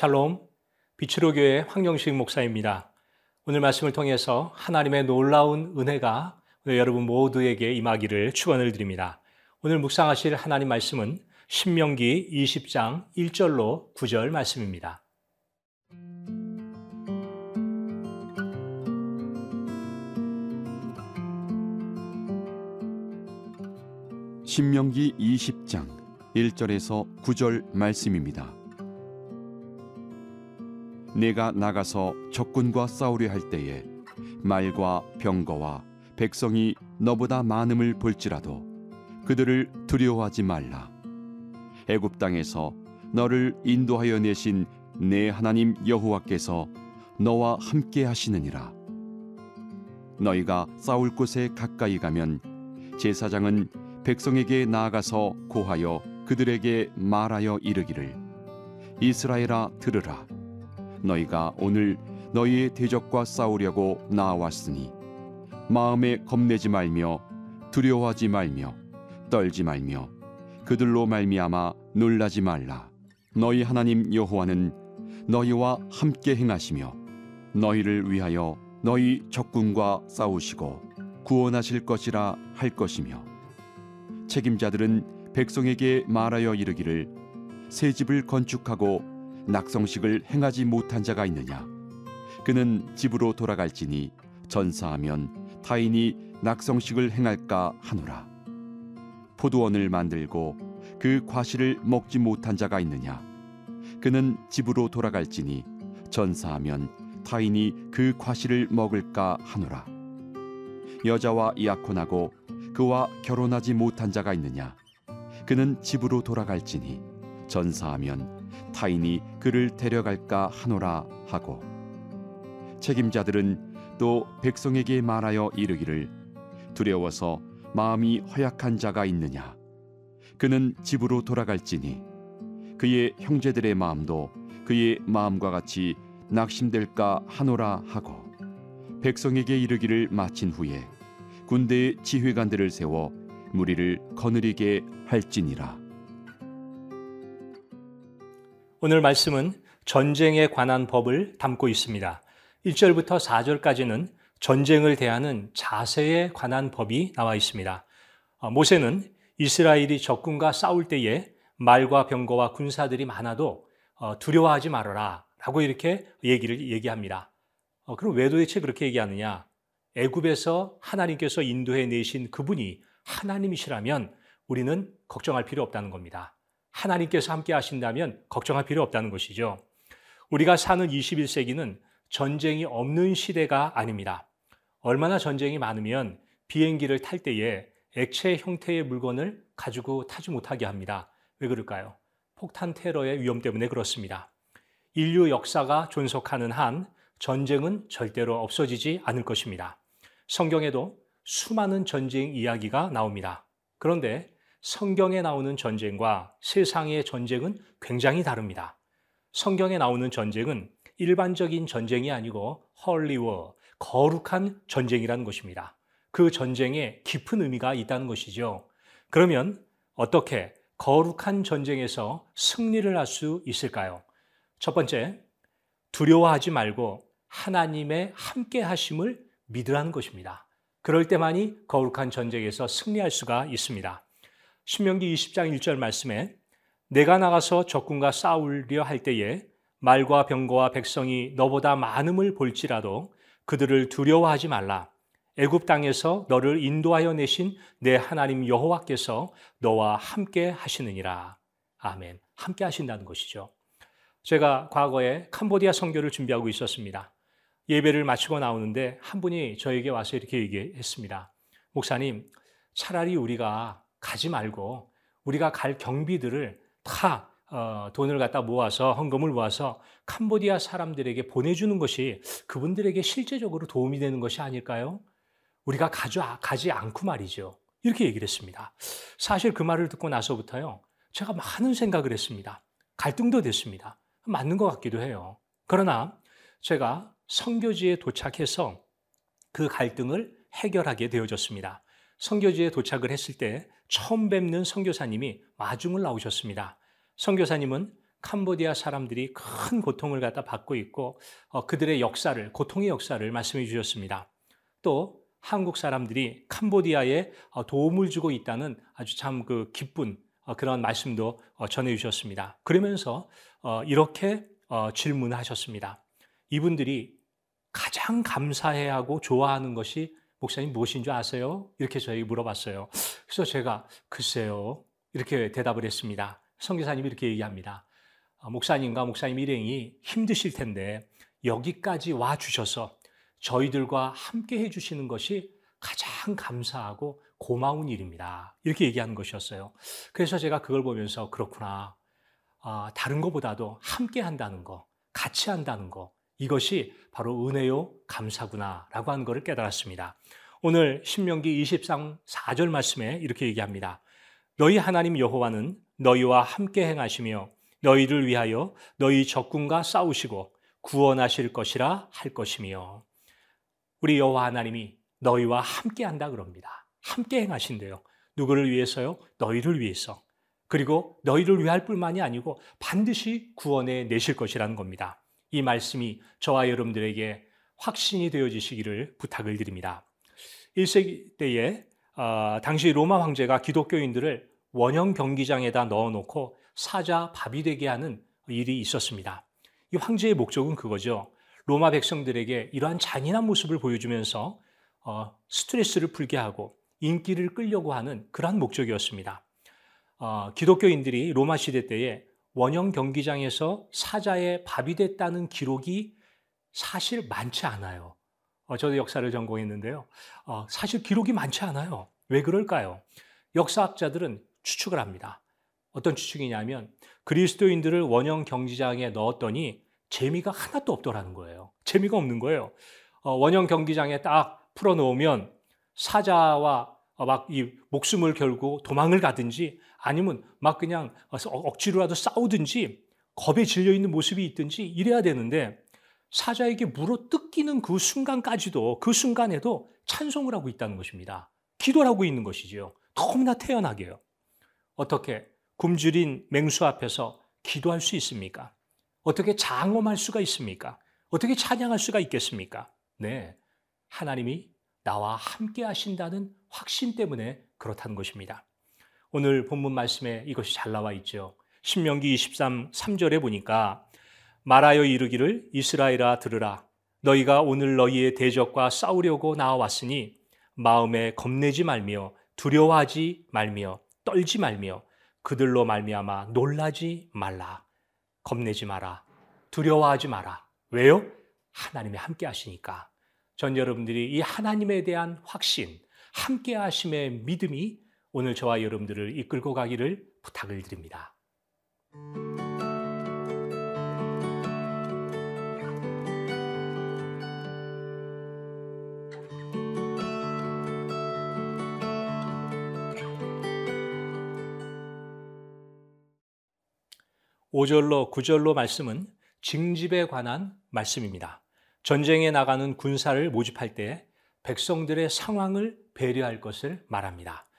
샬롬, 비추로 교회 황영식 목사입니다. 오늘 말씀을 통해서 하나님의 놀라운 은혜가 여러분 모두에게 임하기를 축원을 드립니다. 오늘 묵상하실 하나님 말씀은 신명기 20장 1절로 9절 말씀입니다. 신명기 20장 1절에서 9절 말씀입니다. 내가 나가서 적군과 싸우려 할 때에 말과 병거와 백성이 너보다 많음을 볼지라도 그들을 두려워하지 말라. 애굽 땅에서 너를 인도하여 내신 내 하나님 여호와께서 너와 함께 하시느니라. 너희가 싸울 곳에 가까이 가면 제사장은 백성에게 나아가서 고하여 그들에게 말하여 이르기를 이스라엘아 들으라 너희가 오늘 너희의 대적과 싸우려고 나왔으니 마음에 겁내지 말며 두려워하지 말며 떨지 말며 그들로 말미암아 놀라지 말라. 너희 하나님 여호와는 너희와 함께 행하시며 너희를 위하여 너희 적군과 싸우시고 구원하실 것이라 할 것이며 책임자들은 백성에게 말하여 이르기를 새 집을 건축하고 낙성식을 행하지 못한 자가 있느냐? 그는 집으로 돌아갈지니 전사하면 타인이 낙성식을 행할까 하노라. 포도원을 만들고 그 과실을 먹지 못한 자가 있느냐? 그는 집으로 돌아갈지니 전사하면 타인이 그 과실을 먹을까 하노라. 여자와 약혼하고 그와 결혼하지 못한 자가 있느냐? 그는 집으로 돌아갈지니 전사하면 타인이 그를 데려갈까 하노라 하고 책임자들은 또 백성에게 말하여 이르기를 두려워서 마음이 허약한 자가 있느냐 그는 집으로 돌아갈지니 그의 형제들의 마음도 그의 마음과 같이 낙심될까 하노라 하고 백성에게 이르기를 마친 후에 군대의 지휘관들을 세워 무리를 거느리게 할지니라. 오늘 말씀은 전쟁에 관한 법을 담고 있습니다. 1절부터 4절까지는 전쟁을 대하는 자세에 관한 법이 나와 있습니다. 어, 모세는 이스라엘이 적군과 싸울 때에 말과 병거와 군사들이 많아도 어, 두려워하지 말아라 라고 이렇게 얘기를 얘기합니다. 어, 그럼 왜 도대체 그렇게 얘기하느냐? 애굽에서 하나님께서 인도해 내신 그분이 하나님이시라면 우리는 걱정할 필요 없다는 겁니다. 하나님께서 함께 하신다면 걱정할 필요 없다는 것이죠. 우리가 사는 21세기는 전쟁이 없는 시대가 아닙니다. 얼마나 전쟁이 많으면 비행기를 탈 때에 액체 형태의 물건을 가지고 타지 못하게 합니다. 왜 그럴까요? 폭탄 테러의 위험 때문에 그렇습니다. 인류 역사가 존속하는 한 전쟁은 절대로 없어지지 않을 것입니다. 성경에도 수많은 전쟁 이야기가 나옵니다. 그런데 성경에 나오는 전쟁과 세상의 전쟁은 굉장히 다릅니다. 성경에 나오는 전쟁은 일반적인 전쟁이 아니고 헐리워, 거룩한 전쟁이라는 것입니다. 그 전쟁에 깊은 의미가 있다는 것이죠. 그러면 어떻게 거룩한 전쟁에서 승리를 할 수 있을까요? 첫 번째, 두려워하지 말고 하나님의 함께 하심을 믿으라는 것입니다. 그럴 때만이 거룩한 전쟁에서 승리할 수가 있습니다. 신명기 20장 1절 말씀에 내가 나가서 적군과 싸우려 할 때에 말과 병거와 백성이 너보다 많음을 볼지라도 그들을 두려워하지 말라. 애굽 땅에서 너를 인도하여 내신 내 하나님 여호와께서 너와 함께 하시느니라. 아멘. 함께 하신다는 것이죠. 제가 과거에 캄보디아 선교를 준비하고 있었습니다. 예배를 마치고 나오는데 한 분이 저에게 와서 이렇게 얘기했습니다. 목사님, 차라리 우리가 가지 말고 우리가 갈 경비들을 다 어, 돈을 갖다 모아서 헌금을 모아서 캄보디아 사람들에게 보내주는 것이 그분들에게 실제적으로 도움이 되는 것이 아닐까요? 우리가 가지, 가지 않고 말이죠. 이렇게 얘기를 했습니다. 사실 그 말을 듣고 나서부터요. 제가 많은 생각을 했습니다. 갈등도 됐습니다. 맞는 것 같기도 해요. 그러나 제가 성교지에 도착해서 그 갈등을 해결하게 되어졌습니다. 성교지에 도착을 했을 때 처음 뵙는 성교사님이 마중을 나오셨습니다. 성교사님은 캄보디아 사람들이 큰 고통을 갖다 받고 있고 어, 그들의 역사를 고통의 역사를 말씀해 주셨습니다. 또 한국 사람들이 캄보디아에 어, 도움을 주고 있다는 아주 참 그 기쁜 어, 그런 말씀도 어, 전해 주셨습니다. 그러면서 어, 이렇게 어, 질문하셨습니다. 이분들이 가장 감사해하고 좋아하는 것이 목사님 무엇인 줄 아세요? 이렇게 저에게 물어봤어요. 그래서 제가 글쎄요 이렇게 대답을 했습니다. 성교사님이 이렇게 얘기합니다. 아, 목사님과 목사님 일행이 힘드실 텐데 여기까지 와 주셔서 저희들과 함께 해 주시는 것이 가장 감사하고 고마운 일입니다. 이렇게 얘기하는 것이었어요. 그래서 제가 그걸 보면서 그렇구나. 아, 다른 것보다도 함께 한다는 거, 같이 한다는 거, 이것이 바로 은혜요 감사구나라고 하는 것을 깨달았습니다. 오늘 신명기 23, 4절 말씀에 이렇게 얘기합니다. 너희 하나님 여호와는 너희와 함께 행하시며 너희를 위하여 너희 적군과 싸우시고 구원하실 것이라 할 것이며 우리 여호와 하나님이 너희와 함께 한다 그럽니다. 함께 행하신대요. 누구를 위해서요? 너희를 위해서. 그리고 너희를 위할 뿐만이 아니고 반드시 구원해 내실 것이라는 겁니다. 이 말씀이 저와 여러분들에게 확신이 되어지시기를 부탁을 드립니다. 1세기 때에 어, 당시 로마 황제가 기독교인들을 원형 경기장에다 넣어놓고 사자 밥이 되게 하는 일이 있었습니다. 이 황제의 목적은 그거죠. 로마 백성들에게 이러한 잔인한 모습을 보여주면서 어, 스트레스를 풀게 하고 인기를 끌려고 하는 그러한 목적이었습니다. 어, 기독교인들이 로마 시대 때에 원형 경기장에서 사자의 밥이 됐다는 기록이 사실 많지 않아요. 어, 저도 역사를 전공했는데요. 어, 사실 기록이 많지 않아요. 왜 그럴까요? 역사학자들은 추측을 합니다. 어떤 추측이냐면 그리스도인들을 원형 경기장에 넣었더니 재미가 하나도 없더라는 거예요. 재미가 없는 거예요. 어, 원형 경기장에 딱 풀어놓으면 사자와 막 이 목숨을 걸고 도망을 가든지 아니면 막 그냥 억지로라도 싸우든지 겁에 질려 있는 모습이 있든지 이래야 되는데 사자에게 물어 뜯기는 그 순간까지도 그 순간에도 찬송을 하고 있다는 것입니다. 기도를 하고 있는 것이지요. 너무나 태연하게요. 어떻게 굶주린 맹수 앞에서 기도할 수 있습니까? 어떻게 장엄할 수가 있습니까? 어떻게 찬양할 수가 있겠습니까? 네. 하나님이 나와 함께 하신다는 확신 때문에 그렇다는 것입니다. 오늘 본문 말씀에 이것이 잘 나와 있죠. 신명기 23, 3절에 보니까 말하여 이르기를 이스라엘아 들으라. 너희가 오늘 너희의 대적과 싸우려고 나와왔으니 마음에 겁내지 말며 두려워하지 말며 떨지 말며 그들로 말미암아 놀라지 말라. 겁내지 마라. 두려워하지 마라. 왜요? 하나님이 함께 하시니까. 전 여러분들이 이 하나님에 대한 확신, 함께 하심의 믿음이 오늘 저와 여러분들을 이끌고 가기를 부탁을 드립니다. 오절로구절로 말씀은 징집에 관한 말씀입니다. 전쟁에 나가는 군사를 모집할 때 백성들의 상황을 배려할 것을 말합니다.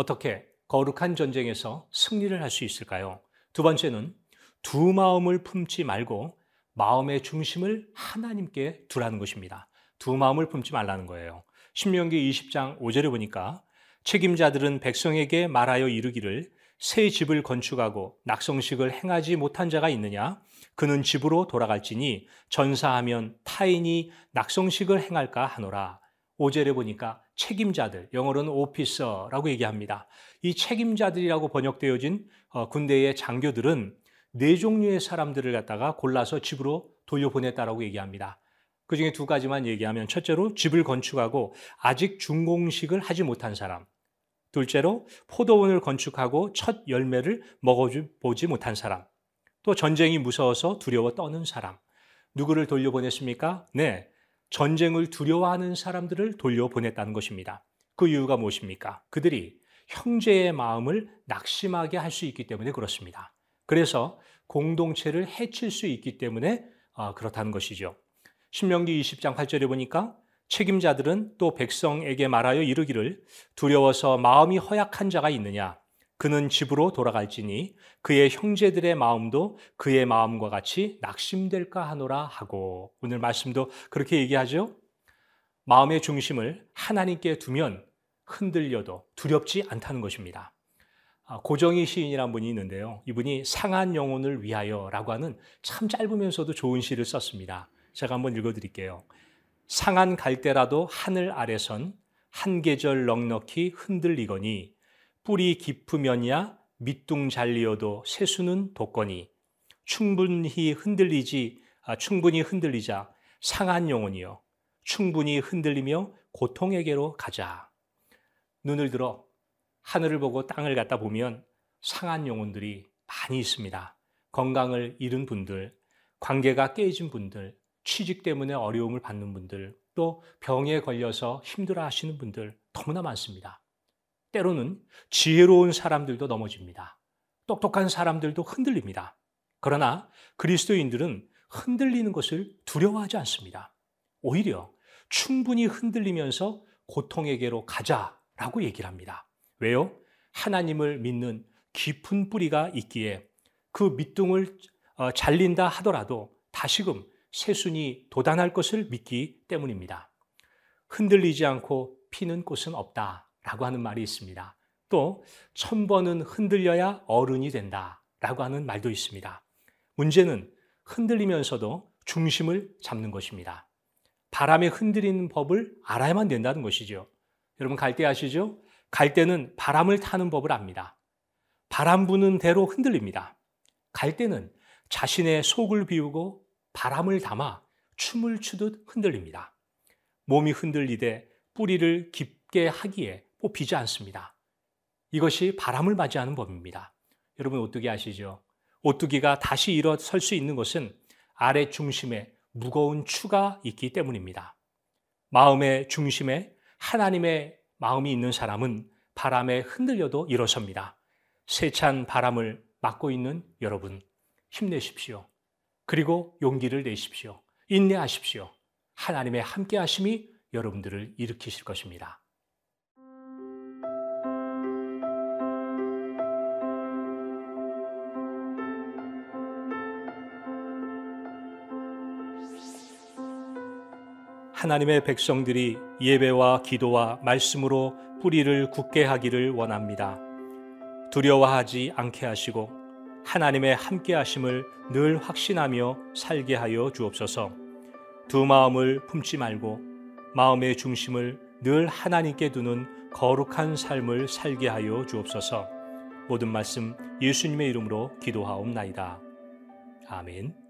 어떻게 거룩한 전쟁에서 승리를 할 수 있을까요? 두 번째는 두 마음을 품지 말고 마음의 중심을 하나님께 두라는 것입니다. 두 마음을 품지 말라는 거예요. 신명기 20장 5절에 보니까 책임자들은 백성에게 말하여 이르기를 새 집을 건축하고 낙성식을 행하지 못한 자가 있느냐? 그는 집으로 돌아갈지니 전사하면 타인이 낙성식을 행할까 하노라. 오절에 보니까 책임자들, 영어로는 오피서라고 얘기합니다. 이 책임자들이라고 번역되어진 어, 군대의 장교들은 네 종류의 사람들을 갖다가 골라서 집으로 돌려보냈다라고 얘기합니다. 그 중에 두 가지만 얘기하면 첫째로 집을 건축하고 아직 준공식을 하지 못한 사람. 둘째로 포도원을 건축하고 첫 열매를 먹어보지 못한 사람. 또 전쟁이 무서워서 두려워 떠는 사람. 누구를 돌려보냈습니까? 네. 전쟁을 두려워하는 사람들을 돌려보냈다는 것입니다. 그 이유가 무엇입니까? 그들이 형제의 마음을 낙심하게 할 수 있기 때문에 그렇습니다. 그래서 공동체를 해칠 수 있기 때문에 아, 그렇다는 것이죠. 신명기 20장 8절에 보니까 책임자들은 또 백성에게 말하여 이르기를 두려워서 마음이 허약한 자가 있느냐 그는 집으로 돌아갈지니 그의 형제들의 마음도 그의 마음과 같이 낙심될까 하노라 하고 오늘 말씀도 그렇게 얘기하죠. 마음의 중심을 하나님께 두면 흔들려도 두렵지 않다는 것입니다. 아, 고정희 시인이라는 분이 있는데요. 이분이 상한 영혼을 위하여라고 하는 참 짧으면서도 좋은 시를 썼습니다. 제가 한번 읽어드릴게요. 상한 갈대라도 하늘 아래선 한 계절 넉넉히 흔들리거니 뿌리 깊으면야 밑둥 잘리어도 세수는 돋거니 충분히 흔들리지 아, 충분히 흔들리자 상한 영혼이여 충분히 흔들리며 고통에게로 가자. 눈을 들어 하늘을 보고 땅을 갖다 보면 상한 영혼들이 많이 있습니다. 건강을 잃은 분들, 관계가 깨진 분들, 취직 때문에 어려움을 받는 분들, 또 병에 걸려서 힘들어 하시는 분들 너무나 많습니다. 때로는 지혜로운 사람들도 넘어집니다. 똑똑한 사람들도 흔들립니다. 그러나 그리스도인들은 흔들리는 것을 두려워하지 않습니다. 오히려 충분히 흔들리면서 고통에게로 가자라고 얘기를 합니다. 왜요? 하나님을 믿는 깊은 뿌리가 있기에 그 밑둥을 어, 잘린다 하더라도 다시금 새순이 도단할 것을 믿기 때문입니다. 흔들리지 않고 피는 꽃은 없다 라고 하는 말이 있습니다. 또 천 번은 흔들려야 어른이 된다 라고 하는 말도 있습니다. 문제는 흔들리면서도 중심을 잡는 것입니다. 바람에 흔들리는 법을 알아야만 된다는 것이죠. 여러분 갈대 아시죠? 갈대는 바람을 타는 법을 압니다. 바람 부는 대로 흔들립니다. 갈대는 자신의 속을 비우고 바람을 담아 춤을 추듯 흔들립니다. 몸이 흔들리되 뿌리를 깊게 하기에 뽑히지 않습니다. 이것이 바람을 맞이하는 법입니다. 여러분 오뚜기 아시죠? 오뚜기가 다시 일어설 수 있는 것은 아래 중심에 무거운 추가 있기 때문입니다. 마음의 중심에 하나님의 마음이 있는 사람은 바람에 흔들려도 일어섭니다. 세찬 바람을 막고 있는 여러분, 힘내십시오. 그리고 용기를 내십시오. 인내하십시오. 하나님의 함께 하심이 여러분들을 일으키실 것입니다. 하나님의 백성들이 예배와 기도와 말씀으로 뿌리를 굳게 하기를 원합니다. 두려워하지 않게 하시고 하나님의 함께 하심을 늘 확신하며 살게 하여 주옵소서. 두 마음을 품지 말고 마음의 중심을 늘 하나님께 두는 거룩한 삶을 살게 하여 주옵소서. 모든 말씀 예수님의 이름으로 기도하옵나이다. 아멘.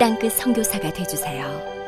땅끝 성교사가 되주세요